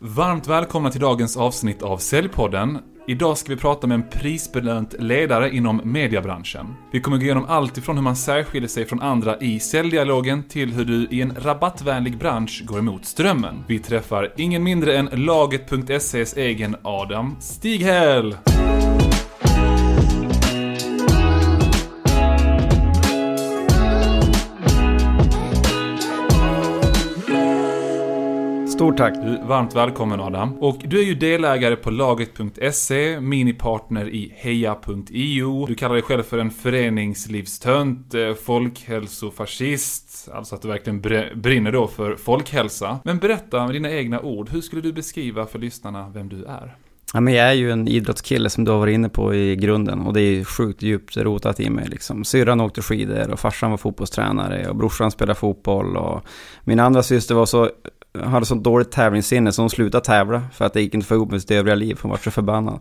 Varmt välkomna till dagens avsnitt av Säljpodden. Idag ska vi prata med en prisbelönt ledare inom mediebranschen. Vi kommer gå igenom allt ifrån hur man särskiljer sig från andra i säljdialogen till hur du i en rabattvänlig bransch går emot strömmen. Vi träffar ingen mindre än Laget.ses egen Adam Stighäll. Stort tack. Du, varmt välkommen Adam. Och du är ju delägare på Laget.se, minipartner i Heja.io. Du kallar dig själv för en föreningslivstönt, eh, folkhälsofascist, alltså att du verkligen brinner då för folkhälsa. Men berätta med dina egna ord, hur skulle du beskriva för lyssnarna vem du är? Ja, men jag är ju en idrottskille som du har varit inne på i grunden och det är sjukt djupt rotat i mig. Liksom. Syrran åkte skidor och farsan var fotbollstränare och brorsan spelade fotboll och min andra syster var så hade så dåligt tävlingssinne så hon slutade tävla för att det gick inte få ihop med sitt övriga liv, hon var så förbannad.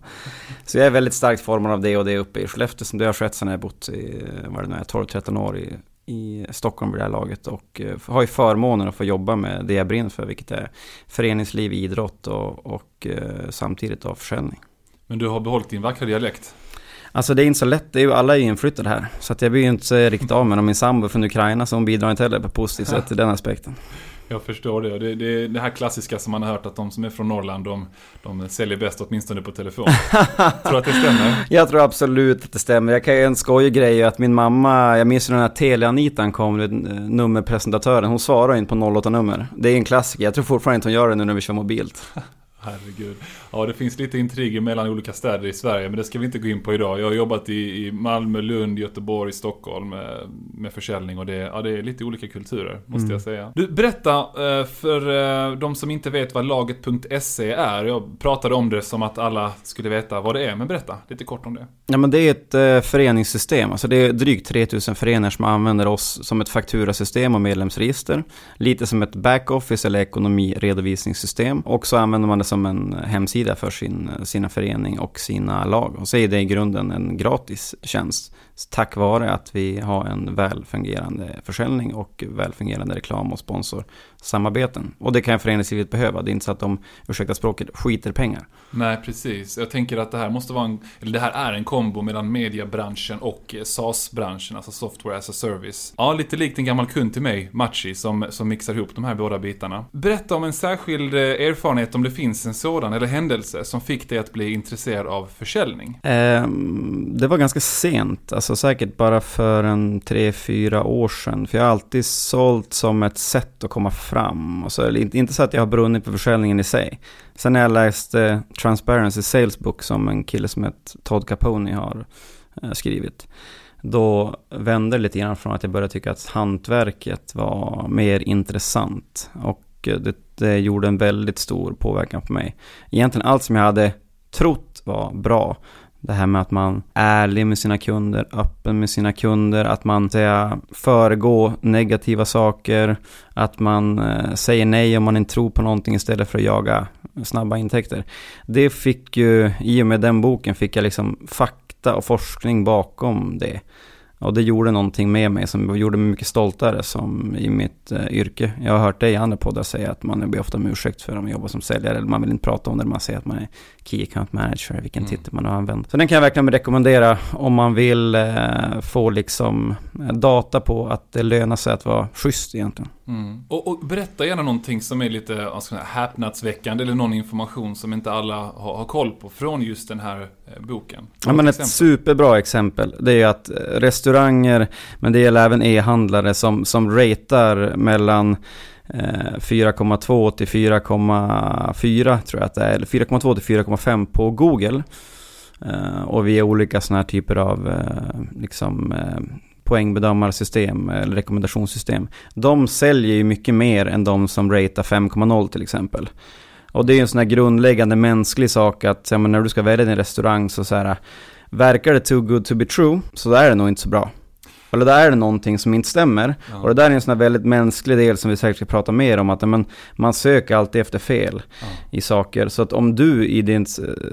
Så jag är väldigt starkt formad av det och det uppe i Skellefteå som det har skett sedan jag bott i, vad det nu är, 12-13 år i, i Stockholm vid det här laget och uh, har ju förmånen att få jobba med det jag brinner för, vilket är föreningsliv, idrott och, och uh, samtidigt då försäljning. Men du har behållit din vackra dialekt? Alltså det är inte så lätt, det är ju, alla är ju inflyttade här. Så att jag blir ju inte riktigt av med dem. Min sambo från Ukraina så hon bidrar inte heller på positivt sätt i den aspekten. Jag förstår det. Det, det. det här klassiska som man har hört att de som är från Norrland, de, de säljer bäst åtminstone på telefon. tror du att det stämmer? Jag tror absolut att det stämmer. Jag kan ju en skojig grej att min mamma, jag minns när den här Telia-Anitan kom, nummerpresentatören, hon svarar inte på 08-nummer. Det är en klassiker, jag tror fortfarande inte hon gör det nu när vi kör mobilt. Herregud. Ja, det finns lite intriger mellan olika städer i Sverige, men det ska vi inte gå in på idag. Jag har jobbat i, i Malmö, Lund, Göteborg, Stockholm med, med försäljning och det, ja, det är lite olika kulturer, måste mm. jag säga. Du, berätta eh, för eh, de som inte vet vad laget.se är. Jag pratade om det som att alla skulle veta vad det är, men berätta lite kort om det. Ja, men det är ett eh, föreningssystem. Alltså det är drygt 3000 föreningar som använder oss som ett fakturasystem och medlemsregister. Lite som ett backoffice eller ekonomiredovisningssystem. Och så använder man det som som en hemsida för sin, sina förening och sina lag. Och så är det i grunden en gratis tjänst tack vare att vi har en välfungerande försäljning och välfungerande reklam och sponsor sponsorsamarbeten. Och det kan föreningslivet behöva. Det är inte så att de, ursäkta språket, skiter pengar. Nej, precis. Jag tänker att det här måste vara en, eller det här är en kombo mellan mediebranschen och SaaS-branschen, alltså software as a service. Ja, lite likt en gammal kund till mig, Machi, som, som mixar ihop de här båda bitarna. Berätta om en särskild eh, erfarenhet, om det finns en sådan, eller händelse, som fick dig att bli intresserad av försäljning. Eh, det var ganska sent. Alltså säkert bara för en tre, fyra år sedan. För jag har alltid sålt som ett sätt att komma fram. Och så, inte så att jag har brunnit på försäljningen i sig. Sen när jag läste eh, Transparency Sales Book som en kille som heter Todd Capone har eh, skrivit. Då vände det lite grann från att jag började tycka att hantverket var mer intressant. Och eh, det, det gjorde en väldigt stor påverkan på mig. Egentligen allt som jag hade trott var bra det här med att man är ärlig med sina kunder, öppen med sina kunder, att man säga, föregå negativa saker, att man eh, säger nej om man inte tror på någonting istället för att jaga snabba intäkter. Det fick ju, i och med den boken fick jag liksom fakta och forskning bakom det. Och det gjorde någonting med mig som gjorde mig mycket stoltare som i mitt uh, yrke. Jag har hört dig i andra poddar säga att man ber ofta om ursäkt för att man jobbar som säljare. Eller man vill inte prata om det när man säger att man är Key Account Manager, vilken mm. titel man har använt. Så den kan jag verkligen rekommendera om man vill uh, få liksom eh, data på att det lönar sig att vara schysst egentligen. Mm. Och, och, berätta gärna någonting som är lite alltså, häpnadsväckande eller någon information som inte alla har, har koll på från just den här eh, boken. Ja, men ett superbra exempel det är att restauranger, men det gäller även e-handlare som, som ratear mellan 4,2 eh, till 4,4 tror jag att det är, eller 4,2 till 4,5 på Google. Och via olika sådana här typer av liksom, poängbedömarsystem eller rekommendationssystem. De säljer ju mycket mer än de som ratear 5,0 till exempel. Och det är ju en sån här grundläggande mänsklig sak att ja, när du ska välja din restaurang så, så här, verkar det too good to be true så är det nog inte så bra. Eller där är det någonting som inte stämmer. Ja. Och det där är en sån här väldigt mänsklig del som vi säkert ska prata mer om. Att men, man söker alltid efter fel Ja. i saker. Så att om du i din,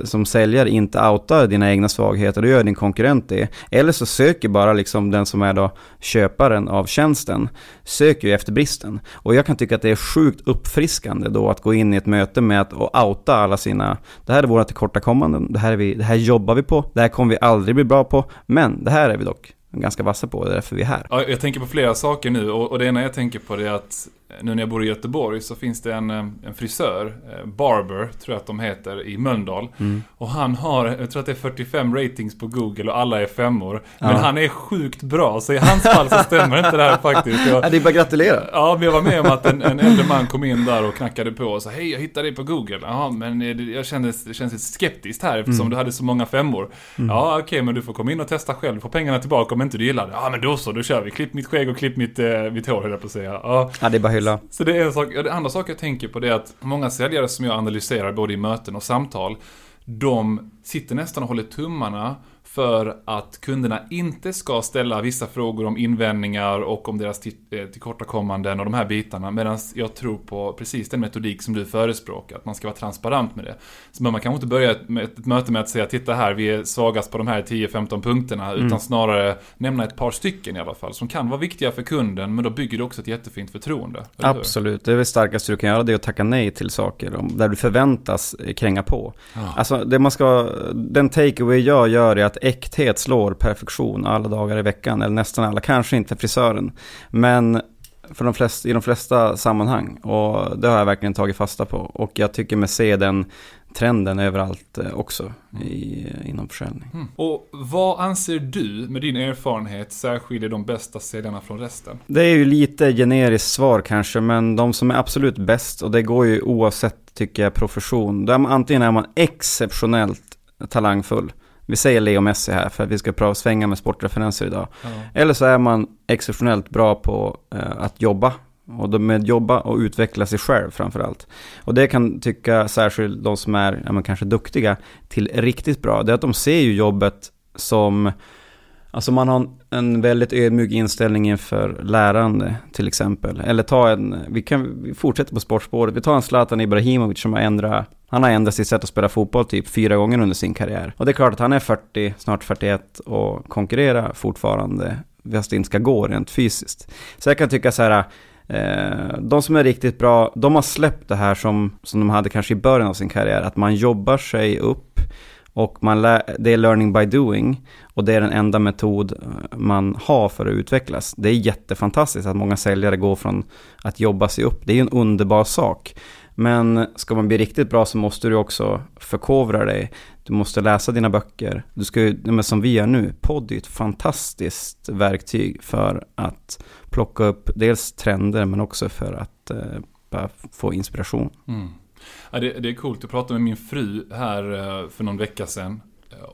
som säljare inte outar dina egna svagheter, då gör din konkurrent det. Eller så söker bara liksom den som är då köparen av tjänsten, söker ju efter bristen. Och jag kan tycka att det är sjukt uppfriskande då att gå in i ett möte med att och outa alla sina, det här är våra tillkortakommanden, det här, är vi, det här jobbar vi på, det här kommer vi aldrig bli bra på, men det här är vi dock ganska vassa på, det är därför vi är här. Ja, jag tänker på flera saker nu och, och det ena jag tänker på det är att nu när jag bor i Göteborg så finns det en, eh, en frisör, eh, Barber tror jag att de heter, i Mölndal. Mm. Och han har, jag tror att det är 45 ratings på Google och alla är femmor. Men Ja. han är sjukt bra, så i hans fall så stämmer inte det här faktiskt. Jag, Ja, det är bara att gratulera. Ja, men jag var med om att en, en äldre man kom in där och knackade på och sa Hej, jag hittade dig på Google. Ja, men jag kände, det kändes lite skeptiskt här eftersom Mm. du hade så många femmor. Ja, okej, men du får komma in och testa själv. Få pengarna tillbaka om inte du gillar det. Ja, men då så, då kör vi. Klipp mitt skägg och klipp mitt, eh, mitt hår, höll jag på att säga. Ja, Ja, det är bara hylla. så det är en sak. Ja, det andra saker jag tänker på det är att många säljare som jag analyserar både i möten och samtal, de sitter nästan och håller tummarna för att kunderna inte ska ställa vissa frågor om invändningar och om deras till- eh, tillkortakommanden och de här bitarna. Medan jag tror på precis den metodik som du förespråkar, att man ska vara transparent med det. Så man kanske inte börja ett, med ett möte med att säga titta här, vi är svagast på de här 10-15 punkterna, utan snarare nämna ett par stycken i alla fall, som kan vara viktiga för kunden, men då bygger det också ett jättefint förtroende. Absolut, det är väl starkaste du kan göra, det är att tacka nej till saker där du förväntas kränga på. Ja. Alltså, det man ska, den takeaway jag gör är att äkthet slår perfektion alla dagar i veckan, eller nästan alla, kanske inte frisören. Men för de flesta, i de flesta sammanhang, och det har jag verkligen tagit fasta på. Och jag tycker mig se den trenden överallt eh, också i, inom försäljning. Mm. Och vad anser du med din erfarenhet särskiljer de bästa säljarna från resten? Det är ju lite generiskt svar kanske, men de som är absolut bäst, och det går ju oavsett, tycker jag, profession. Där man, antingen är man exceptionellt talangfull, vi säger Leo Messi här för att vi ska prata svänga med sportreferenser idag. Eller så är man exceptionellt bra på eh, att jobba. Och med jobba och utveckla sig själv framförallt. Och det kan tycka särskilt de som är ja, men kanske duktiga till riktigt bra. Det är att de ser ju jobbet som Alltså man har en, väldigt ödmjuk inställning inför lärande till exempel. Eller ta en, vi kan vi fortsätter på sportspåret, vi tar en Zlatan Ibrahimovic som har ändrat, han har ändrat sitt sätt att spela fotboll typ fyra gånger under sin karriär. Och det är klart att han är 40, snart 41 och konkurrerar fortfarande, fast det inte ska gå rent fysiskt. Så jag kan tycka så här, eh, de som är riktigt bra, de har släppt det här som, som de hade kanske i början av sin karriär, att man jobbar sig upp och man det är learning by doing och det är den enda metod eh, man har för att utvecklas. Det är jättefantastiskt att många säljare går från att jobba sig upp. Det är ju en underbar sak. Men ska man bli riktigt bra så måste du också förkovra dig. Du måste läsa dina böcker. Du ska ju, som vi gör nu, podd är ett fantastiskt verktyg för att plocka upp dels trender men också för att eh, få inspiration. Mm. Ja, det, det är coolt. Jag pratade med min fru här eh, för någon vecka sedan.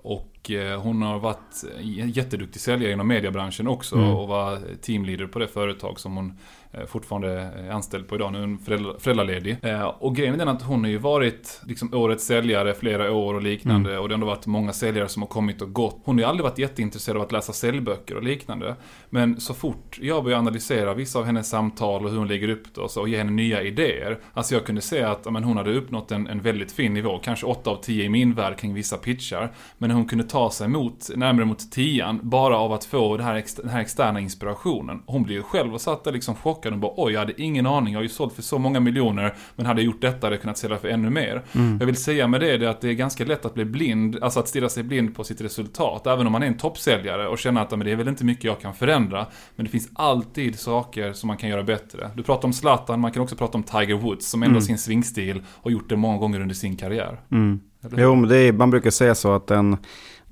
Och eh, hon har varit jätteduktig säljare inom mediebranschen också Mm. och var teamleader på det företag som hon fortfarande är anställd på idag. Nu är hon föräldra- föräldraledig. Eh, Och grejen är den att hon har ju varit liksom årets säljare flera år och liknande. Och det har ändå varit många säljare som har kommit och gått. Hon har ju aldrig varit jätteintresserad av att läsa säljböcker och liknande. Men så fort jag började analysera vissa av hennes samtal och hur hon lägger upp det och, så, och ge henne nya idéer. Alltså jag kunde se att men hon hade uppnått en, en väldigt fin nivå. Kanske 8 av 10 i min värld kring vissa pitchar. Men hon kunde ta sig mot, närmare mot 10 bara av att få det här den här externa inspirationen. Hon blev ju själv och satt där liksom chockad och bara oj, jag hade ingen aning. Jag har ju sålt för så många miljoner. Men hade jag gjort detta hade jag kunnat sälja för ännu mer. Jag vill säga med det är det att det är ganska lätt att bli blind, alltså att stirra sig blind på sitt resultat. Även om man är en toppsäljare och känner att men det är väl inte mycket jag kan förändra. Men det finns alltid saker som man kan göra bättre. Du pratar om Zlatan, man kan också prata om Tiger Woods som ändå Mm. sin svingstil och gjort det många gånger under sin karriär. Mm. Jo, men är, man brukar säga så att den,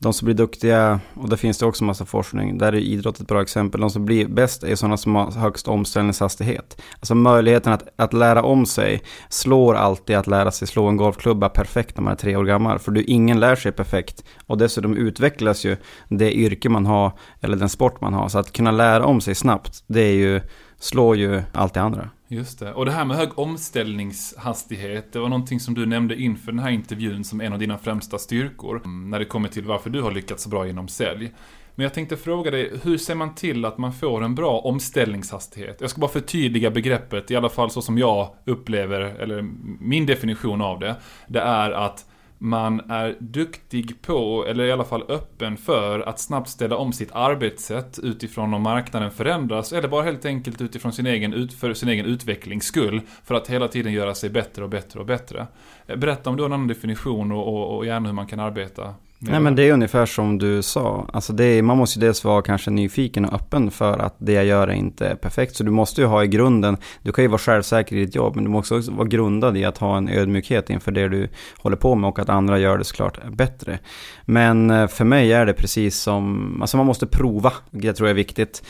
de som blir duktiga, och det finns det också massa forskning, där är idrott ett bra exempel, de som blir bäst är sådana som har högst omställningshastighet. Alltså möjligheten att, att lära om sig slår alltid att lära sig slå en golfklubba perfekt när man är tre år gammal, för du, ingen lär sig perfekt. Och dessutom utvecklas ju det yrke man har, eller den sport man har, så att kunna lära om sig snabbt, det är ju, slår ju allt det andra. Just det. Och det här med hög omställningshastighet, det var någonting som du nämnde inför den här intervjun som en av dina främsta styrkor. Mm, när det kommer till varför du har lyckats så bra genom sälj. Men jag tänkte fråga dig, hur ser man till att man får en bra omställningshastighet? Jag ska bara förtydliga begreppet, i alla fall så som jag upplever, eller min definition av det. Det är att man är duktig på, eller i alla fall öppen för, att snabbt ställa om sitt arbetssätt utifrån om marknaden förändras, eller bara helt enkelt utifrån sin egen, för sin egen utvecklings skull, för att hela tiden göra sig bättre och bättre och bättre. Eh, berätta om du har en annan definition och, och, och gärna hur man kan arbeta Nej men det är ungefär som du sa. Alltså det är, man måste ju dels vara kanske nyfiken och öppen för att det jag gör är inte perfekt. Så du måste ju ha i grunden, du kan ju vara självsäker i ditt jobb, men du måste också vara grundad i att ha en ödmjukhet inför det du håller på med och att andra gör det såklart bättre. Men eh, för mig är det precis som, alltså man måste prova, det tror jag är viktigt.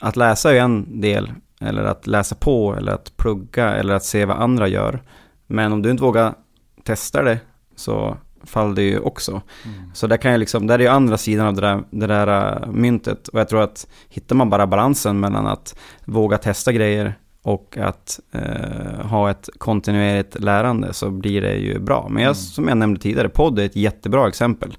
Att läsa är en del, eller att läsa på, eller att plugga, eller att se vad andra gör. Men om du inte vågar testa det, så faller det ju också. Mm. Så där kan jag liksom, där är ju andra sidan av det där, det där äh, myntet. Och jag tror att hittar man bara balansen mellan att våga testa grejer och att eh, ha ett kontinuerligt lärande så blir det ju bra. Men jag, mm. som jag nämnde tidigare, podd är ett jättebra exempel.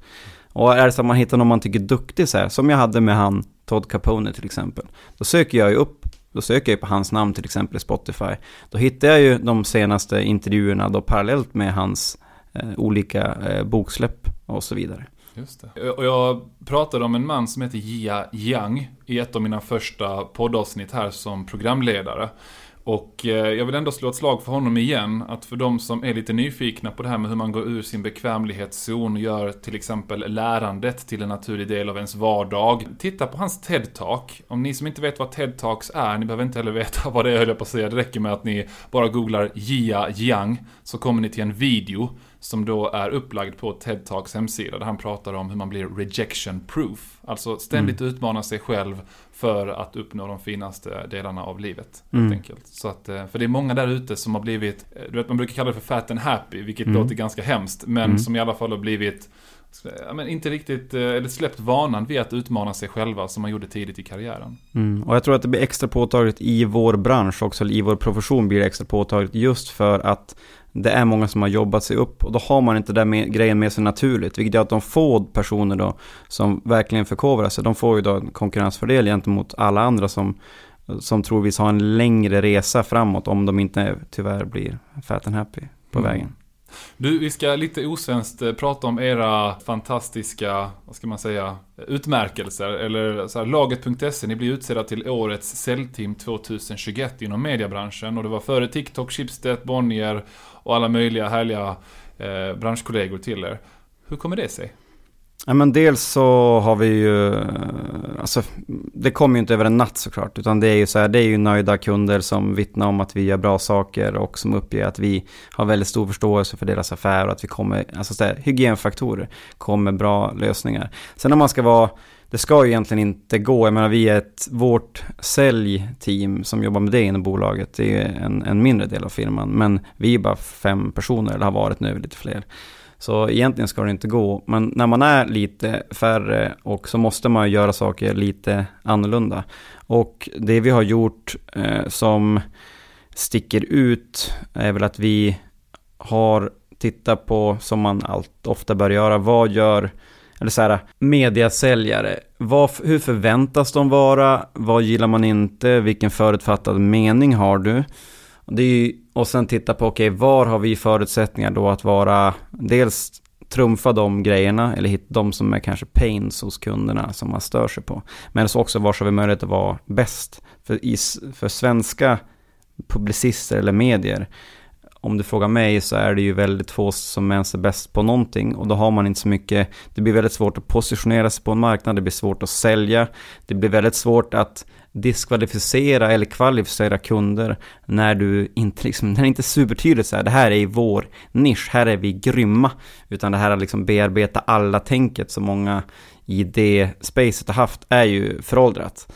Och är det så att man hittar någon man tycker är duktig så här, som jag hade med han Todd Capone till exempel, då söker jag ju upp då söker jag på hans namn till exempel i Spotify. Då hittar jag ju de senaste intervjuerna då parallellt med hans Eh, olika eh, boksläpp och så vidare. Just det. Och jag pratade om en man som heter Jia Yang i ett av mina första poddavsnitt här som programledare. Och eh, jag vill ändå slå ett slag för honom igen, att för de som är lite nyfikna på det här med hur man går ur sin bekvämlighetszon och gör till exempel lärandet till en naturlig del av ens vardag. Titta på hans TED-talk. Om ni som inte vet vad TED-talks är, ni behöver inte heller veta vad det är höll jag på att säga. Det räcker med att ni bara googlar Jia Yang, så kommer ni till en video som då är upplagd på TED Talks hemsida där han pratar om hur man blir rejection proof. Alltså ständigt mm. utmana sig själv för att uppnå de finaste delarna av livet. Mm. Helt enkelt. Så att, eh, för det är många där ute som har blivit, eh, du vet man brukar kalla det för fat and happy, vilket mm. låter ganska hemskt, men mm. som i alla fall har blivit men inte riktigt, eh, eller släppt vanan vid att utmana sig själva som man gjorde tidigt i karriären. Mm. Och jag tror att det blir extra påtagligt i vår bransch också, eller i vår profession blir det extra påtagligt just för att det är många som har jobbat sig upp och då har man inte den med, grejen med sig naturligt. Vilket gör att de få personer då som verkligen förkovrar sig, de får ju då en konkurrensfördel gentemot alla andra som, som troligtvis har en längre resa framåt om de inte tyvärr blir fat and happy på mm. vägen. Du, vi ska lite osvenskt eh, prata om era fantastiska, vad ska man säga, utmärkelser. Eller så här, laget.se, ni blir utsedda till årets säljteam 2021 inom mediebranschen. Och det var före TikTok, Schibsted, Bonnier och alla möjliga härliga eh, branschkollegor till er. Hur kommer det sig? Ja, men dels så har vi ju, alltså det kommer ju inte över en natt såklart, utan det är ju så här, det är ju nöjda kunder som vittnar om att vi gör bra saker och som uppger att vi har väldigt stor förståelse för deras affär och att vi kommer, alltså så här, hygienfaktorer, kommer bra lösningar. Sen om man ska vara, det ska ju egentligen inte gå, jag menar vi är ett, vårt säljteam som jobbar med det inom bolaget, det är en, en mindre del av firman, men vi är bara fem personer, eller har varit nu lite fler. Så egentligen ska det inte gå, men när man är lite färre och så måste man göra saker lite annorlunda. Och det vi har gjort eh, som sticker ut är väl att vi har tittat på, som man allt ofta bör göra, vad gör eller så här, mediasäljare, vad, hur förväntas de vara? Vad gillar man inte? Vilken förutfattad mening har du? Det är ju, och sen titta på, okej, okay, var har vi förutsättningar då att vara, dels trumfa de grejerna, eller hitta de som är kanske pains hos kunderna som man stör sig på. Men också var har vi möjlighet att vara bäst. För, i, för svenska publicister eller medier, om du frågar mig så är det ju väldigt få som ens är bäst på någonting och då har man inte så mycket, det blir väldigt svårt att positionera sig på en marknad, det blir svårt att sälja, det blir väldigt svårt att diskvalificera eller kvalificera kunder när du inte liksom, när det inte är supertydligt så här, det här är i vår nisch, här är vi grymma, utan det här att liksom bearbeta alla tänket som många i det spacet har haft är ju föråldrat.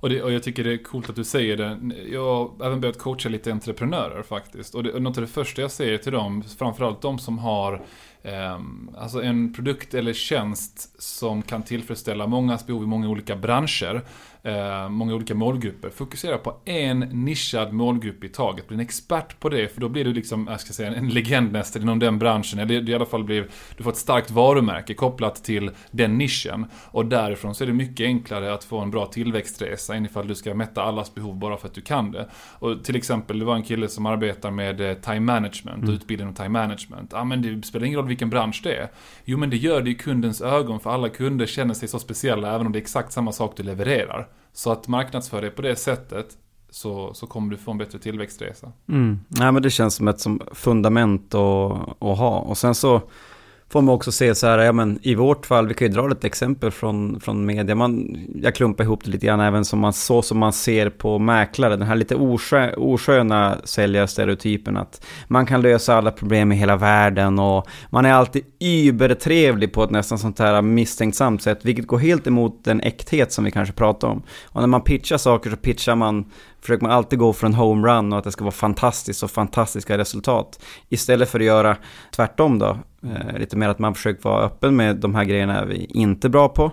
Och, det, och jag tycker det är coolt att du säger det. Jag har även börjat coacha lite entreprenörer faktiskt. Och, det, och något av det första jag säger till dem, framförallt de som har eh, alltså en produkt eller tjänst som kan tillfredsställa mångas behov i många olika branscher eh, många olika målgrupper. Fokusera på en nischad målgrupp i taget. Bli en expert på det, för då blir du liksom, jag ska säga, en legendmästare inom den branschen. Eller i alla fall blir, du får ett starkt varumärke kopplat till den nischen. Och därifrån så är det mycket enklare att få en bra tillväxtresa än ifall du ska mätta allas behov bara för att du kan det. Och till exempel, det var en kille som arbetar med eh, time management och mm. utbildning om time management. Ja, men det spelar ingen roll vilken bransch det är. Jo, men det gör det i kundens ögon, för alla kunder känner sig så speciella, även om det är exakt samma sak du levererar. Så att marknadsföra det på det sättet, så, så kommer du få en bättre tillväxtresa. Mm. Nej, men det känns som ett som fundament att, att ha. Och sen så får man också se så här, ja men i vårt fall, vi kan ju dra ett exempel från, från media, man, jag klumpar ihop det lite grann även som man, så som man ser på mäklare, den här lite oskö, osköna säljarstereotypen att man kan lösa alla problem i hela världen och man är alltid übertrevlig på ett nästan sånt här misstänksamt sätt, vilket går helt emot den äkthet som vi kanske pratar om. Och när man pitchar saker så pitchar man försöker man alltid gå för en homerun och att det ska vara fantastiskt och fantastiska resultat. Istället för att göra tvärtom då. Eh, lite mer att man försöker vara öppen med de här grejerna vi inte är bra på.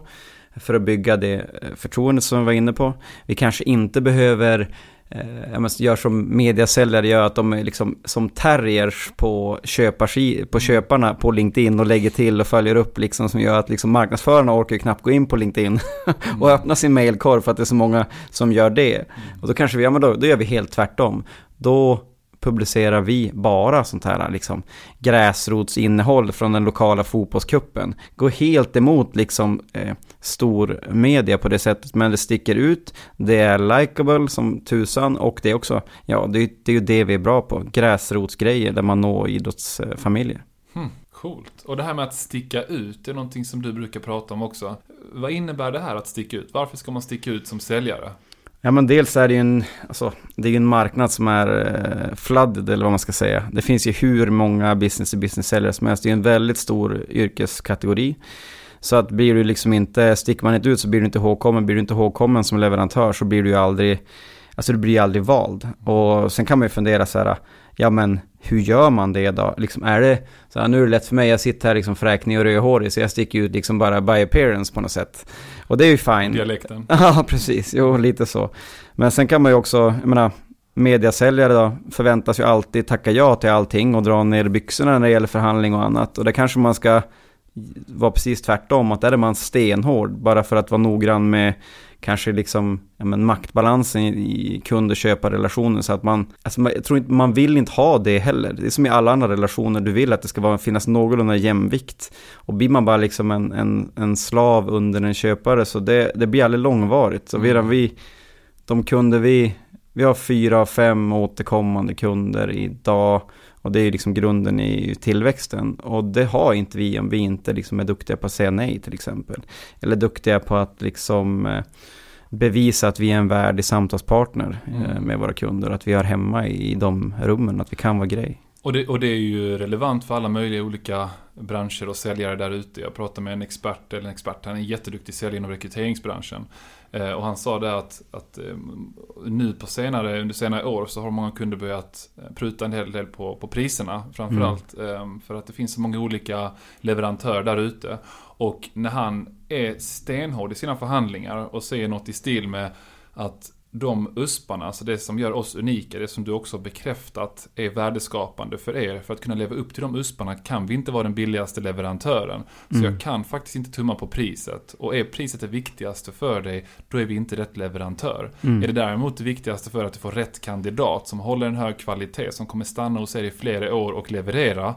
För att bygga det eh, förtroendet som vi var inne på. Vi kanske inte behöver eh, gör som mediasäljare gör, att de är liksom som terriers på, köparsi, på köparna på LinkedIn och lägger till och följer upp liksom som gör att liksom marknadsförarna orkar knappt gå in på LinkedIn och öppna sin mailkorg för att det är så många som gör det. Mm. Och då kanske vi, ja men då, då gör vi helt tvärtom. Då publicerar vi bara sånt här liksom gräsrotsinnehåll från den lokala fotbollskuppen. Går helt emot liksom eh, stor media på det sättet, men det sticker ut. Det är likable som tusan och det är också, ja, det, det är ju det vi är bra på. Gräsrotsgrejer där man når idrottsfamiljer. Hmm. Coolt. Och det här med att sticka ut är någonting som du brukar prata om också. Vad innebär det här att sticka ut? Varför ska man sticka ut som säljare? Ja men dels är det ju en, alltså, det är en marknad som är eh, flooded eller vad man ska säga. Det finns ju hur många business to business säljare som helst. Det är en väldigt stor yrkeskategori. Så att blir du liksom inte, sticker man inte ut så blir du inte ihågkommen. Blir du inte ihågkommen som leverantör så blir du ju aldrig, alltså du blir aldrig vald. Och sen kan man ju fundera så här, ja men hur gör man det då? Liksom är det, så här, nu är det lätt för mig, jag sitter här liksom fräknig och rödhårig så jag sticker ut liksom bara by appearance på något sätt. Och det är ju fine. Dialekten. Ja, precis. Jo, lite så. Men sen kan man ju också, jag menar, mediasäljare då förväntas ju alltid tacka ja till allting och dra ner byxorna när det gäller förhandling och annat. Och det kanske man ska vara precis tvärtom, att där är man stenhård bara för att vara noggrann med kanske liksom ja, men maktbalansen i kund och köparrelationen så att man, alltså man, jag tror inte, man vill inte ha det heller. Det är som i alla andra relationer, du vill att det ska vara, finnas någorlunda jämvikt. Och blir man bara liksom en, en, en slav under en köpare så det, det blir aldrig långvarigt. Så mm. vi, de kunder vi, vi har fyra, fem återkommande kunder idag och det är liksom grunden i tillväxten. Och det har inte vi om vi inte liksom är duktiga på att säga nej till exempel. Eller duktiga på att liksom eh, bevisa att vi är en värdig samtalspartner eh, mm. med våra kunder. Att vi har hemma i de rummen, att vi kan vara grej. Och det, och det är ju relevant för alla möjliga olika branscher och säljare där ute. Jag pratade med en expert, eller en expert, han är en jätteduktig säljare inom rekryteringsbranschen. Eh, och han sa det att, att eh, nu på senare, under senare år så har många kunder börjat eh, pruta en hel del på, på priserna framförallt. Mm. För att det finns så många olika leverantörer där ute. Och när han är stenhård i sina förhandlingar och säger något i stil med att de usparna, alltså det som gör oss unika, det som du också bekräftat är värdeskapande för er. För att kunna leva upp till de usparna kan vi inte vara den billigaste leverantören. Så mm. jag kan faktiskt inte tumma på priset. Och är priset det viktigaste för dig, då är vi inte rätt leverantör. Mm. Är det däremot det viktigaste för att du får rätt kandidat som håller en hög kvalitet, som kommer stanna hos er i flera år och leverera,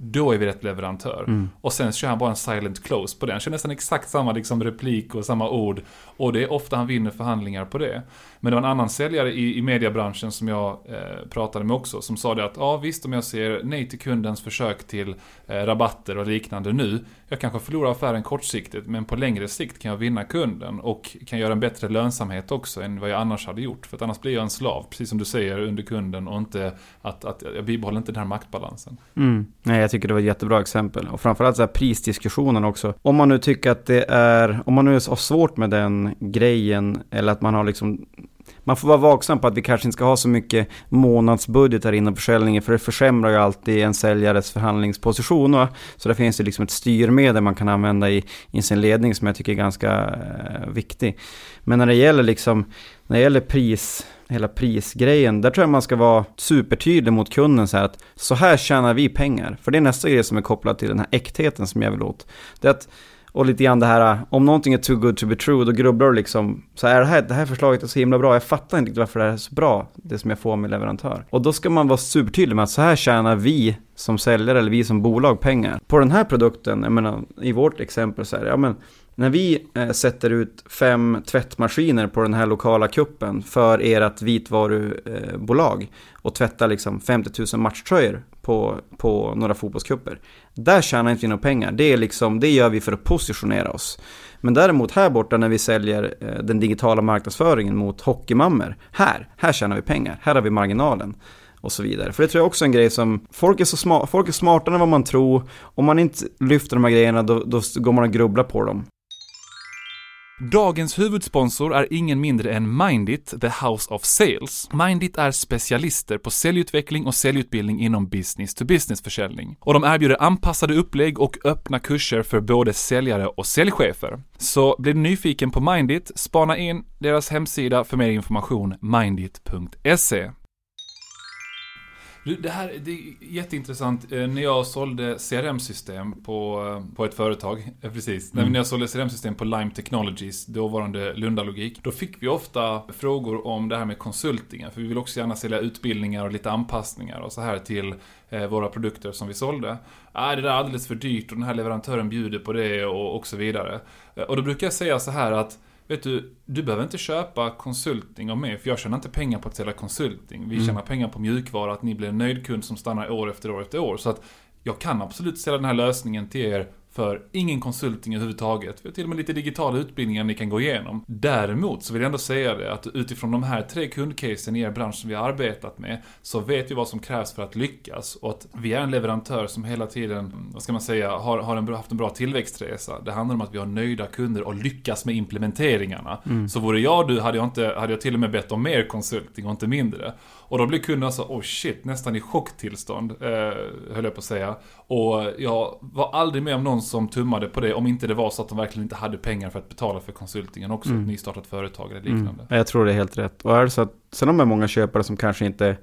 då är vi rätt leverantör. Mm. Och sen kör han bara en silent close på det. Han kör nästan exakt samma liksom replik och samma ord. Och det är ofta han vinner förhandlingar på det. Men det var en annan säljare i, i mediebranschen som jag eh, pratade med också. Som sa det att, ja visst om jag ser nej till kundens försök till eh, rabatter och liknande nu. Jag kanske förlorar affären kortsiktigt, men på längre sikt kan jag vinna kunden. Och kan göra en bättre lönsamhet också än vad jag annars hade gjort. För att annars blir jag en slav, precis som du säger, under kunden. Och inte att, att jag bibehåller inte den här maktbalansen. Mm. Nej, jag tycker det var ett jättebra exempel. Och framförallt så här prisdiskussionen också. Om man nu tycker att det är, om man nu har svårt med den grejen, eller att man har liksom man får vara vaksam på att vi kanske inte ska ha så mycket månadsbudgetar inom försäljningen för det försämrar ju alltid en säljares förhandlingsposition. Va? Så där finns det liksom ett styrmedel man kan använda i, i sin ledning som jag tycker är ganska eh, viktig. Men när det gäller liksom, när det gäller pris hela prisgrejen, där tror jag man ska vara supertydlig mot kunden så här att så här tjänar vi pengar. För det är nästa grej som är kopplad till den här äktheten som jag vill åt. Det är att, och lite grann det här, om någonting är too good to be true, då grubblar du liksom, så är det här, det här förslaget är så himla bra, jag fattar inte varför det här är så bra, det som jag får med leverantör. Och då ska man vara supertydlig med att så här tjänar vi som säljare eller vi som bolag pengar. På den här produkten, jag menar, i vårt exempel så här, ja men när vi eh, sätter ut fem tvättmaskiner på den här lokala kuppen för ert vitvarubolag eh, och tvättar liksom 50 000 matchtröjor på, på några fotbollskupper. Där tjänar inte vi några pengar. Det, är liksom, det gör vi för att positionera oss. Men däremot här borta när vi säljer eh, den digitala marknadsföringen mot hockeymammor. Här, här tjänar vi pengar. Här har vi marginalen och så vidare. För det tror jag också är en grej som, folk är, så smart, folk är smartare än vad man tror. Om man inte lyfter de här grejerna då, då går man och grubblar på dem. Dagens huvudsponsor är ingen mindre än Mindit, the House of Sales. Mindit är specialister på säljutveckling och säljutbildning inom business to business-försäljning. Och de erbjuder anpassade upplägg och öppna kurser för både säljare och säljchefer. Så blir du nyfiken på Mindit, spana in deras hemsida för mer information, mindit.se. Det här det är jätteintressant. Eh, när jag sålde CRM-system på, eh, på ett företag, eh, precis. Mm. När jag sålde CRM-system på Lime Technologies, dåvarande Lundalogik. Då fick vi ofta frågor om det här med konsultingen. För vi vill också gärna sälja utbildningar och lite anpassningar och så här till våra produkter som vi sålde. Äh, det där är alldeles för dyrt och den här leverantören bjuder på det och, och så vidare. Och då brukar jag säga så här att Vet du, du behöver inte köpa konsulting av mig, för jag tjänar inte pengar på att sälja konsulting. Vi mm. tjänar pengar på mjukvara, att ni blir en nöjd kund som stannar år efter år efter år. Så att jag kan absolut sälja den här lösningen till er för ingen konsulting överhuvudtaget. Vi har till och med lite digitala utbildningar ni kan gå igenom. Däremot så vill jag ändå säga det att utifrån de här tre kundcasen i er bransch som vi har arbetat med så vet vi vad som krävs för att lyckas och att vi är en leverantör som hela tiden, vad ska man säga, har, har en, haft en bra tillväxtresa. Det handlar om att vi har nöjda kunder och lyckas med implementeringarna. Mm. Så vore jag du hade jag, inte, hade jag till och med bett om mer konsulting och inte mindre. Och då blir kunderna så, oh shit, nästan i chocktillstånd, eh, höll jag på att säga. Och jag var aldrig med om någon som tummade på det, om inte det var så att de verkligen inte hade pengar för att betala för konsultingen också, mm. ett nystartat företag eller liknande. Mm. Jag tror det är helt rätt. Och är det så att, sen har man många köpare som kanske inte,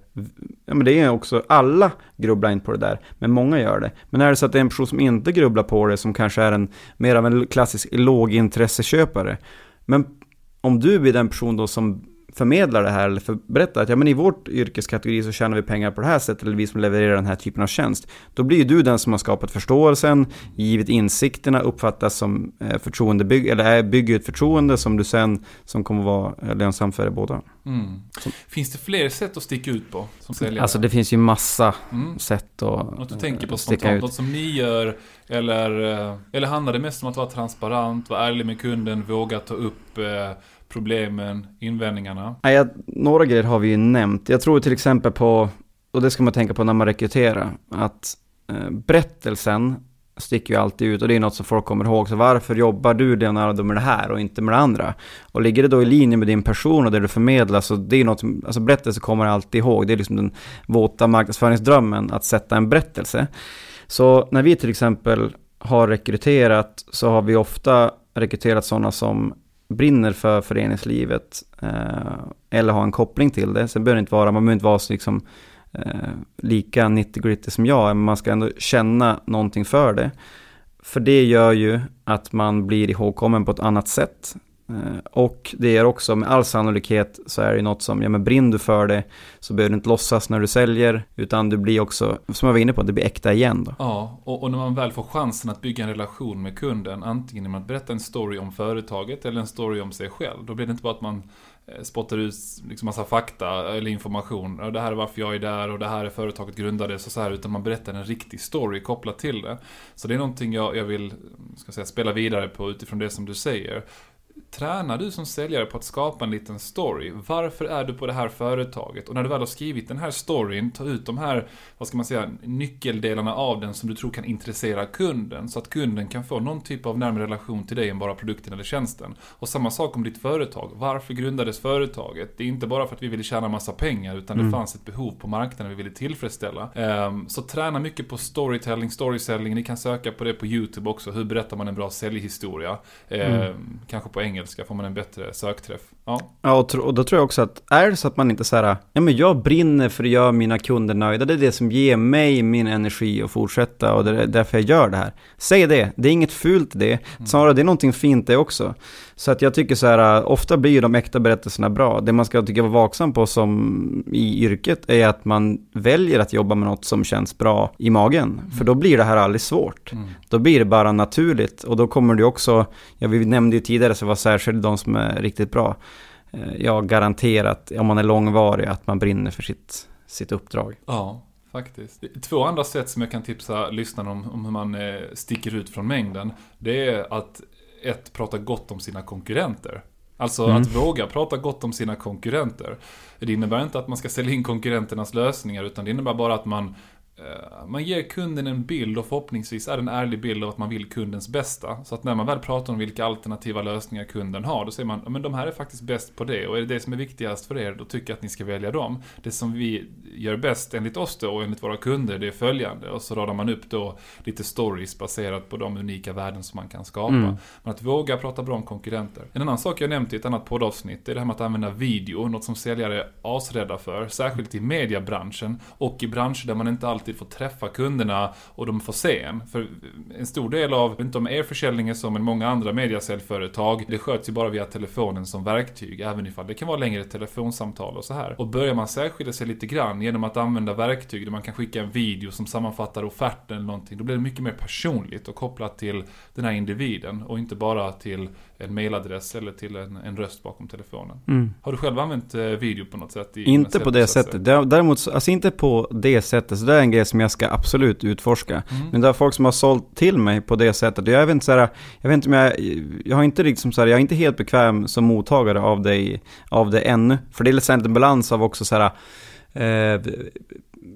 ja men det är också, alla grubblar inte på det där, men många gör det. Men är det så att det är en person som inte grubblar på det, som kanske är en, mer av en klassisk lågintresseköpare, men om du blir den person då som förmedlar det här eller för, berättar att ja, men i vårt yrkeskategori så tjänar vi pengar på det här sättet eller vi som levererar den här typen av tjänst. Då blir ju du den som har skapat förståelsen, givit insikterna, uppfattas som eh, förtroendebygg eller bygger ett förtroende som du sen som kommer vara lönsamt för er båda. Mm. Finns det fler sätt att sticka ut på som säljare? Alltså det finns ju massa mm. sätt att Något du tänker på spontant, något som ni gör eller, eh, eller handlar det mest om att vara transparent, vara ärlig med kunden, våga ta upp eh, problemen, invändningarna? Ja, några grejer har vi ju nämnt. Jag tror till exempel på, och det ska man tänka på när man rekryterar, att eh, berättelsen sticker ju alltid ut och det är något som folk kommer ihåg. Så varför jobbar du Leonardo med det här och inte med det andra? Och ligger det då i linje med din person och det du förmedlar så det är något som, alltså berättelse kommer alltid ihåg. Det är liksom den våta marknadsföringsdrömmen att sätta en berättelse. Så när vi till exempel har rekryterat så har vi ofta rekryterat sådana som brinner för föreningslivet eh, eller har en koppling till det. Sen behöver det inte vara, man behöver inte vara så liksom, eh, lika 90 gritty som jag men man ska ändå känna någonting för det. För det gör ju att man blir ihågkommen på ett annat sätt. Eh, och det är också med all sannolikhet så är det något som, ja men brinner du för det så behöver du inte låtsas när du säljer utan du blir också, som jag var inne på, det blir äkta igen då. Ja, och, och när man väl får chansen att bygga en relation med kunden, antingen genom att berätta en story om företaget eller en story om sig själv, då blir det inte bara att man eh, spottar ut liksom massa fakta eller information. Det här är varför jag är där och det här är företaget grundades och så här. Utan man berättar en riktig story kopplat till det. Så det är någonting jag, jag vill ska säga, spela vidare på utifrån det som du säger tränar du som säljare på att skapa en liten story. Varför är du på det här företaget? Och när du väl har skrivit den här storyn, ta ut de här, vad ska man säga, nyckeldelarna av den som du tror kan intressera kunden. Så att kunden kan få någon typ av närmare relation till dig än bara produkten eller tjänsten. Och samma sak om ditt företag. Varför grundades företaget? Det är inte bara för att vi ville tjäna massa pengar, utan mm. det fanns ett behov på marknaden vi ville tillfredsställa. Um, så träna mycket på storytelling, storyselling. Ni kan söka på det på YouTube också. Hur berättar man en bra säljhistoria? Mm. Um, kanske på engelska får man en bättre sökträff. Ja, ja och, och då tror jag också att är det så att man inte säger ja men jag brinner för att göra mina kunder nöjda, det är det som ger mig min energi att fortsätta och det är därför jag gör det här. Säg det, det är inget fult det, mm. snarare det är någonting fint det också. Så att jag tycker så här, ofta blir ju de äkta berättelserna bra. Det man ska tycka vara vaksam på som i yrket är att man väljer att jobba med något som känns bra i magen. Mm. För då blir det här aldrig svårt. Mm. Då blir det bara naturligt och då kommer det också, ja vi nämnde ju tidigare så var särskilt de som är riktigt bra. Eh, ja, garanterat, om man är långvarig, att man brinner för sitt, sitt uppdrag. Ja, faktiskt. Två andra sätt som jag kan tipsa lyssnarna om, om hur man eh, sticker ut från mängden. Det är att ett, prata gott om sina konkurrenter. Alltså mm. att våga prata gott om sina konkurrenter. Det innebär inte att man ska sälja in konkurrenternas lösningar, utan det innebär bara att man man ger kunden en bild och förhoppningsvis är det en ärlig bild av att man vill kundens bästa. Så att när man väl pratar om vilka alternativa lösningar kunden har, då säger man men de här är faktiskt bäst på det och är det det som är viktigast för er, då tycker jag att ni ska välja dem. Det som vi gör bäst enligt oss då och enligt våra kunder, det är följande. Och så radar man upp då lite stories baserat på de unika värden som man kan skapa. Mm. Men att våga prata bra om konkurrenter. En annan sak jag nämnt i ett annat poddavsnitt, det är det här med att använda video, något som säljare är asrädda för, särskilt i mediebranschen och i branscher där man inte alltid alltid får träffa kunderna och de får se en. För en stor del av, inte om er försäljning är som med många andra mediasäljföretag, det sköts ju bara via telefonen som verktyg, även ifall det kan vara längre telefonsamtal och så här. Och börjar man särskilja sig lite grann genom att använda verktyg där man kan skicka en video som sammanfattar offerten eller någonting, då blir det mycket mer personligt och kopplat till den här individen och inte bara till en mailadress eller till en, en röst bakom telefonen. Mm. Har du själv använt eh, video på något sätt? inte på det sättet. Däremot, alltså inte på det sättet. Så det är en grej som jag ska absolut utforska. Mm. Men det är folk som har sålt till mig på det sättet. Jag vet inte, så här, jag vet inte om jag, jag har inte liksom så här, jag är inte helt bekväm som mottagare av det, av det ännu. För det är lite en balans av också så här, eh,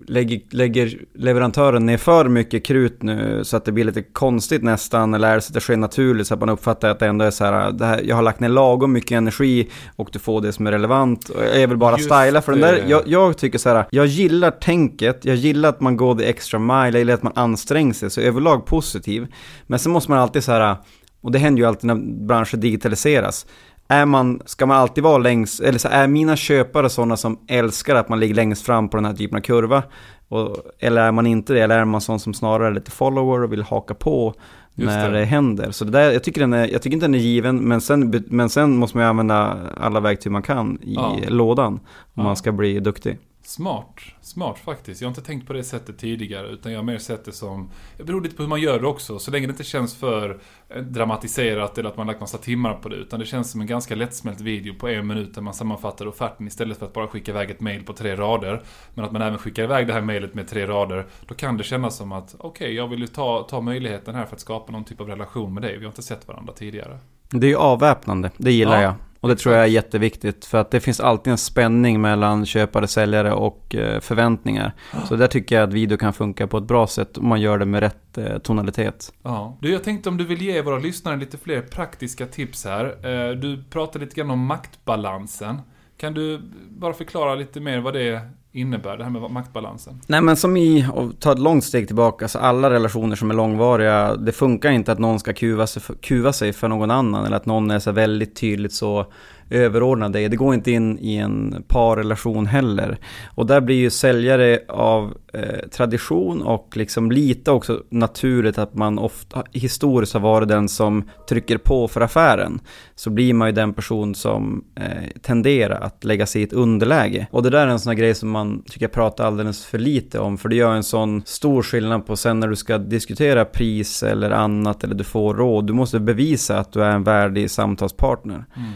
lägger, lägger leverantören ner för mycket krut nu så att det blir lite konstigt nästan eller är det så att det sker naturligt så att man uppfattar att det ändå är så här, det här jag har lagt ner lagom mycket energi och du får det som är relevant. Jag vill bara Just styla för den där, jag, jag, tycker så här, jag gillar tänket, jag gillar att man går the extra mile, jag gillar att man anstränger sig, så överlag positiv. Men sen måste man alltid så här, och det händer ju alltid när branscher digitaliseras är man, ska man alltid vara längst, eller så är mina köpare sådana som älskar att man ligger längst fram på den här typen av kurva? Och, eller är man inte det, eller är man sån som snarare är lite follower och vill haka på när det. det. händer? Så det där, jag tycker, den är, jag tycker inte den är given, men sen, men sen måste man ju använda alla verktyg man kan i ja. lådan om ja. man ska bli duktig. Smart, smart faktiskt. Jag har inte tänkt på det sättet tidigare utan jag har mer sett det som... Det beror lite på hur man gör det också. Så länge det inte känns för eh, dramatiserat eller att man lagt massa timmar på det. Utan det känns som en ganska lättsmält video på en minut där man sammanfattar offerten istället för att bara skicka iväg ett mail på tre rader. Men att man även skickar iväg det här mailet med tre rader. Då kan det kännas som att okej, okay, jag vill ju ta, ta möjligheten här för att skapa någon typ av relation med dig. Vi har inte sett varandra tidigare. Det är ju avväpnande, det gillar ja. jag. Och det tror jag är jätteviktigt för att det finns alltid en spänning mellan köpare, säljare och eh, förväntningar. Så där tycker jag att video kan funka på ett bra sätt om man gör det med rätt eh, tonalitet. Ja. Du, jag tänkte om du vill ge våra lyssnare lite fler praktiska tips här. Eh, du pratade lite grann om maktbalansen. Kan du bara förklara lite mer vad det innebär, det här med maktbalansen? Nej men som i, och ta ett långt steg tillbaka, så alla relationer som är långvariga, det funkar inte att någon ska kuva sig för, kuva sig för någon annan, eller att någon är så väldigt tydligt så överordna dig. Det går inte in i en parrelation heller. Och där blir ju säljare av eh, tradition och liksom lite också naturligt att man ofta historiskt har varit den som trycker på för affären. Så blir man ju den person som eh, tenderar att lägga sig i ett underläge. Och det där är en sån här grej som man tycker jag pratar alldeles för lite om. För det gör en sån stor skillnad på sen när du ska diskutera pris eller annat eller du får råd. Du måste bevisa att du är en värdig samtalspartner. Mm.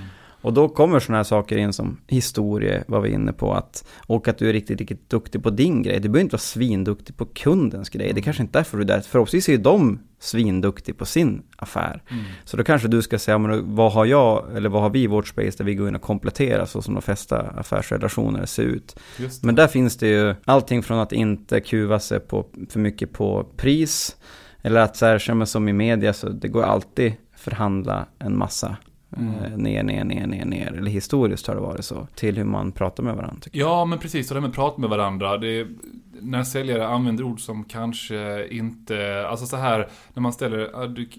Och då kommer sådana här saker in som historie, var vi inne på, att, och att du är riktigt, riktigt duktig på din grej. Du behöver inte vara svinduktig på kundens grej. Det är kanske inte är därför du är där. Förhoppningsvis är ju de svinduktig på sin affär. Mm. Så då kanske du ska säga, men vad har jag, eller vad har vi i vårt space där vi går in och kompletterar så som de flesta affärsrelationer ser ut. Men där finns det ju allting från att inte kuva sig på, för mycket på pris, eller att så här, som i media, så det går alltid förhandla en massa Mm. eh, ner, ner, ner, ner, ner, eller historiskt har det varit så, till hur man pratar med varandra. Ja, men precis. Och det här med att prata med varandra. Det är, när säljare använder ord som kanske inte... Alltså så här, när man ställer... Är du,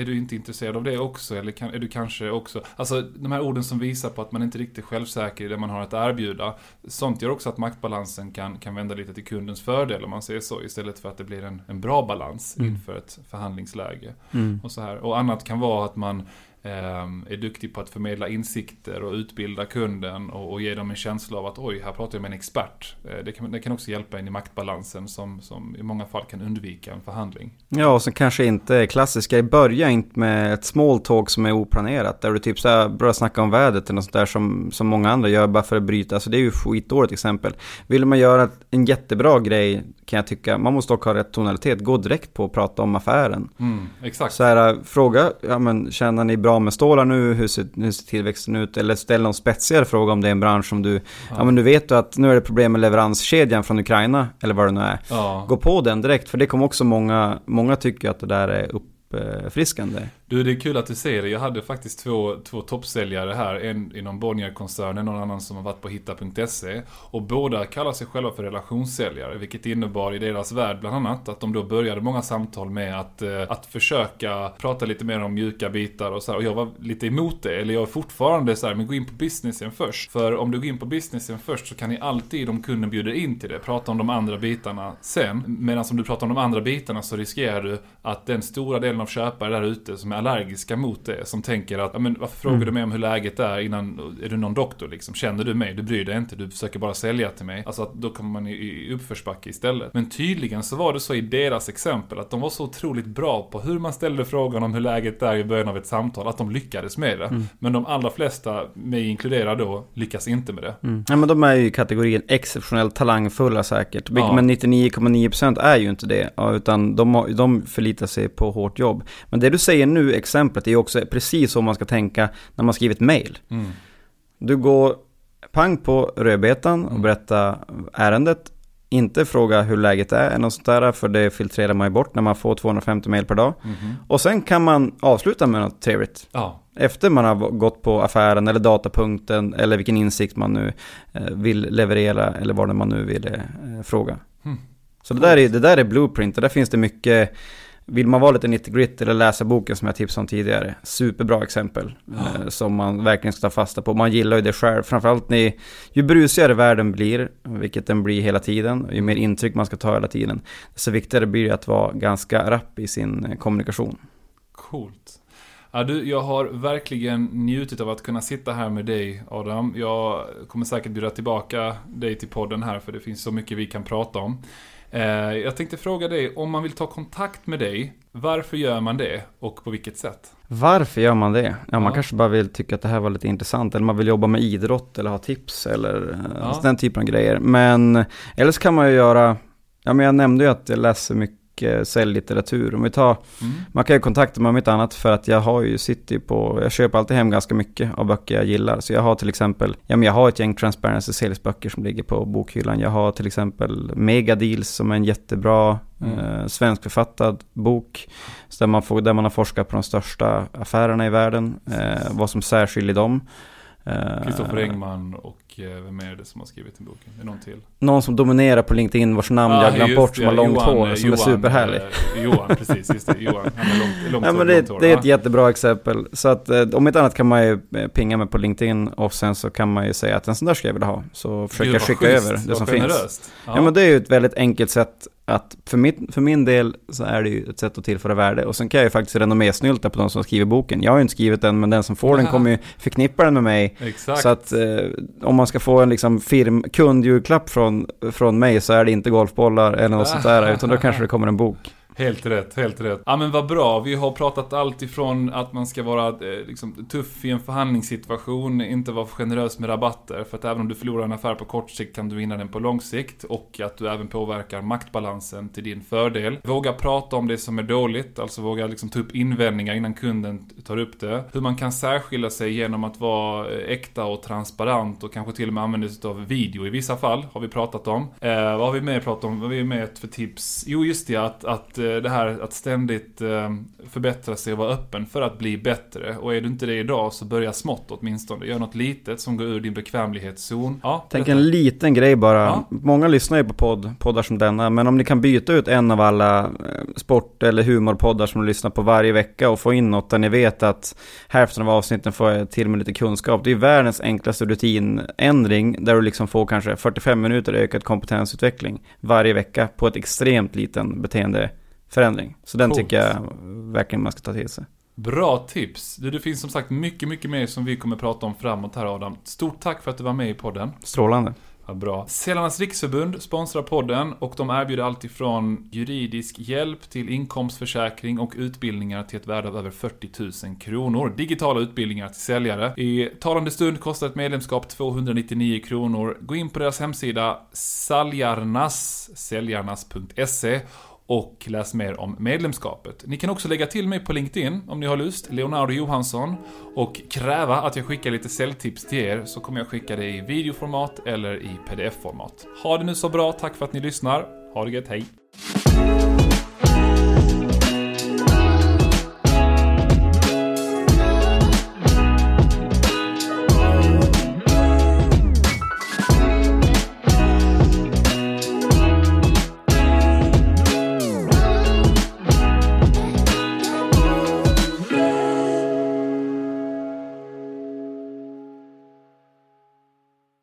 är du inte intresserad av det också? Eller kan, är du kanske också... Alltså de här orden som visar på att man inte riktigt är självsäker i det man har att erbjuda. Sånt gör också att maktbalansen kan, kan vända lite till kundens fördel om man säger så. Istället för att det blir en, en bra balans Mm. inför ett förhandlingsläge. Mm. Och, så här. och annat kan vara att man ehm, är duktig på att förmedla insikter och utbilda kunden och, och ge dem en känsla av att oj, här pratar jag med en expert. Eh, det, kan, det kan också hjälpa in i maktbalansen som, som i många fall kan undvika en förhandling. Ja, och så kanske inte är klassiska. Börja inte med ett small talk som är oplanerat. Där du typ så här börjar snacka om vädret eller något sånt där som, som många andra gör bara för att bryta. Alltså det är ju skitdåligt exempel. Vill man göra en jättebra grej kan jag tycka, man måste dock ha rätt tonalitet. Gå direkt på att prata om affären. Mm, exakt. Så här, fråga, ja men tjänar ni bra med stålar nu? Hur ser, hur ser tillväxten ut? Eller ställ någon spetsigare fråga om det är en bransch som du, ja, men du vet att nu är det problem med leveranskedjan från Ukraina, eller vad det nu är. ja. Gå på den direkt, för det kommer också många, många tycker att det där är uppfriskande. Du, det är kul att du säger det. Jag hade faktiskt två, två toppsäljare här. En inom Bonnier-koncernen, en annan som har varit på hitta.se. Och båda kallar sig själva för relationssäljare, vilket innebar i deras värld bland annat att de då började många samtal med att, eh, att försöka prata lite mer om mjuka bitar och så här. Och jag var lite emot det, eller jag är fortfarande så här, men gå in på businessen först. För om du går in på businessen först så kan ni alltid, om kunden bjuder in till det, prata om de andra bitarna sen. Medan om du pratar om de andra bitarna så riskerar du att den stora delen av köpare där ute som är allergiska mot det, som tänker att, ja men varför frågar Mm. du mig om hur läget är innan, är du någon doktor liksom? Känner du mig? Du bryr dig inte, du försöker bara sälja till mig. Alltså att då kommer man i, i uppförsbacke istället. Men tydligen så var det så i deras exempel att de var så otroligt bra på hur man ställde frågan om hur läget är i början av ett samtal, att de lyckades med det. Mm. Men de allra flesta, mig inkluderad då, lyckas inte med det. Mm. Ja men de är ju i kategorin exceptionellt talangfulla säkert. Ja. Men 99,9% är ju inte det. Utan de, de förlitar sig på hårt jobb. Men det du säger nu, exemplet, är också precis så man ska tänka när man skriver ett mail. Mm. Du går pang på rödbetan och Mm. berättar ärendet. Inte fråga hur läget är eller något sånt där, för det filtrerar man ju bort när man får 250 mail per dag. Mhm. Och sen kan man avsluta med något trevligt. Ja. Efter man har gått på affären eller datapunkten eller vilken insikt man nu eh, vill leverera eller vad det man nu vill eh, fråga. Hmm. Så det där, är, det där är blueprint och där finns det mycket vill man vara lite nitty grit eller läsa boken som jag tipsade om tidigare, superbra exempel Ja. eh, som man verkligen ska ta fasta på. Man gillar ju det själv, framförallt ni, ju brusigare världen blir, vilket den blir hela tiden, ju mer intryck man ska ta hela tiden, desto viktigare blir det att vara ganska rapp i sin eh, kommunikation. Coolt. Ja, du, jag har verkligen njutit av att kunna sitta här med dig, Adam. Jag kommer säkert bjuda tillbaka dig till podden här, för det finns så mycket vi kan prata om. Eh, jag tänkte fråga dig, om man vill ta kontakt med dig, varför gör man det och på vilket sätt? Varför gör man det? Ja, man Ja. kanske bara vill tycka att det här var lite intressant, eller man vill jobba med idrott eller ha tips eller eh, Ja. den typen av grejer. Men, eller så kan man ju göra, ja men jag nämnde ju att jag läser mycket säljlitteratur. Om vi tar, Mm. man kan ju kontakta mig om inte annat för att jag har ju, ju på, jag köper alltid hem ganska mycket av böcker jag gillar. Så jag har till exempel, ja men jag har ett gäng Transparency Sales-böcker som ligger på bokhyllan. Jag har till exempel Mega Deals som är en jättebra Mm. eh, svenskförfattad bok. Så där, man får, där man har forskat på de största affärerna i världen, eh, vad som särskiljer dem. Eh, Kristoffer Engman och eh, vem är det som har skrivit den boken? Är det någon till? Någon som dominerar på LinkedIn vars namn Ah, jag glömt bort som har långt Johan, hår, eh, som är Johan, superhärlig. eh, Johan, precis. Just det, Johan. Han har långt, långt Ja, hår, men det, långt hår, det är ett jättebra exempel. Så att eh, om inte annat kan man ju pinga mig på LinkedIn och sen så kan man ju säga att en sån där ska jag vilja ha. Så försöker jag skicka schysst, över det som finns. generöst. Ja. men det är ju ett väldigt enkelt sätt att, för, mitt, för min del så är det ju ett sätt att tillföra värde. Och sen kan jag ju faktiskt renommésnylta på de som skriver boken. Jag har ju inte skrivit den, men den som får den kommer ju förknippa den med mig. Exakt. Så att eh, om man ska få en liksom firm, kundjulklapp från, från mig så är det inte golfbollar eller något sånt där, utan då kanske det kommer en bok. Helt rätt, helt rätt. Ja men vad bra. Vi har pratat allt ifrån att man ska vara eh, liksom, tuff i en förhandlingssituation, inte vara generös med rabatter. För att även om du förlorar en affär på kort sikt kan du vinna den på lång sikt. Och att du även påverkar maktbalansen till din fördel. Våga prata om det som är dåligt, alltså våga liksom ta upp invändningar innan kunden tar upp det. Hur man kan särskilja sig genom att vara eh, äkta och transparent och kanske till och med använda sig av video i vissa fall, har vi pratat om. Eh, vad har vi mer pratat om? Vad har vi mer för tips? Jo, just det, att, att det här att ständigt eh, förbättra sig och vara öppen för att bli bättre. Och är du inte det idag så börja smått åtminstone. Gör något litet som går ur din bekvämlighetszon. Ja, Tänk en liten grej bara. Ja. Många lyssnar ju på podd, poddar som denna. Men om ni kan byta ut en av alla eh, sport eller humorpoddar som du lyssnar på varje vecka och få in något där ni vet att hälften av avsnitten får till med lite kunskap. Det är världens enklaste rutinändring där du liksom får kanske 45 minuter ökad kompetensutveckling varje vecka på ett extremt liten beteendeförändring. Så den Coolt. tycker jag verkligen man ska ta till sig. Bra tips! Det, det finns som sagt mycket, mycket mer som vi kommer prata om framåt här Adam. Stort tack för att du var med i podden. Strålande. Ja, bra. Säljarnas Riksförbund sponsrar podden och de erbjuder allt ifrån juridisk hjälp till inkomstförsäkring och utbildningar till ett värde av över 40 000 kronor. Digitala utbildningar till säljare. I talande stund kostar ett medlemskap 299 kronor. Gå in på deras hemsida saljarnas, säljarnas.se och läs mer om medlemskapet. Ni kan också lägga till mig på LinkedIn om ni har lust, Leonardo Johansson, och kräva att jag skickar lite säljtips till er så kommer jag skicka det i videoformat eller i pdf-format. Ha det nu så bra, tack för att ni lyssnar. Ha det gött, hej!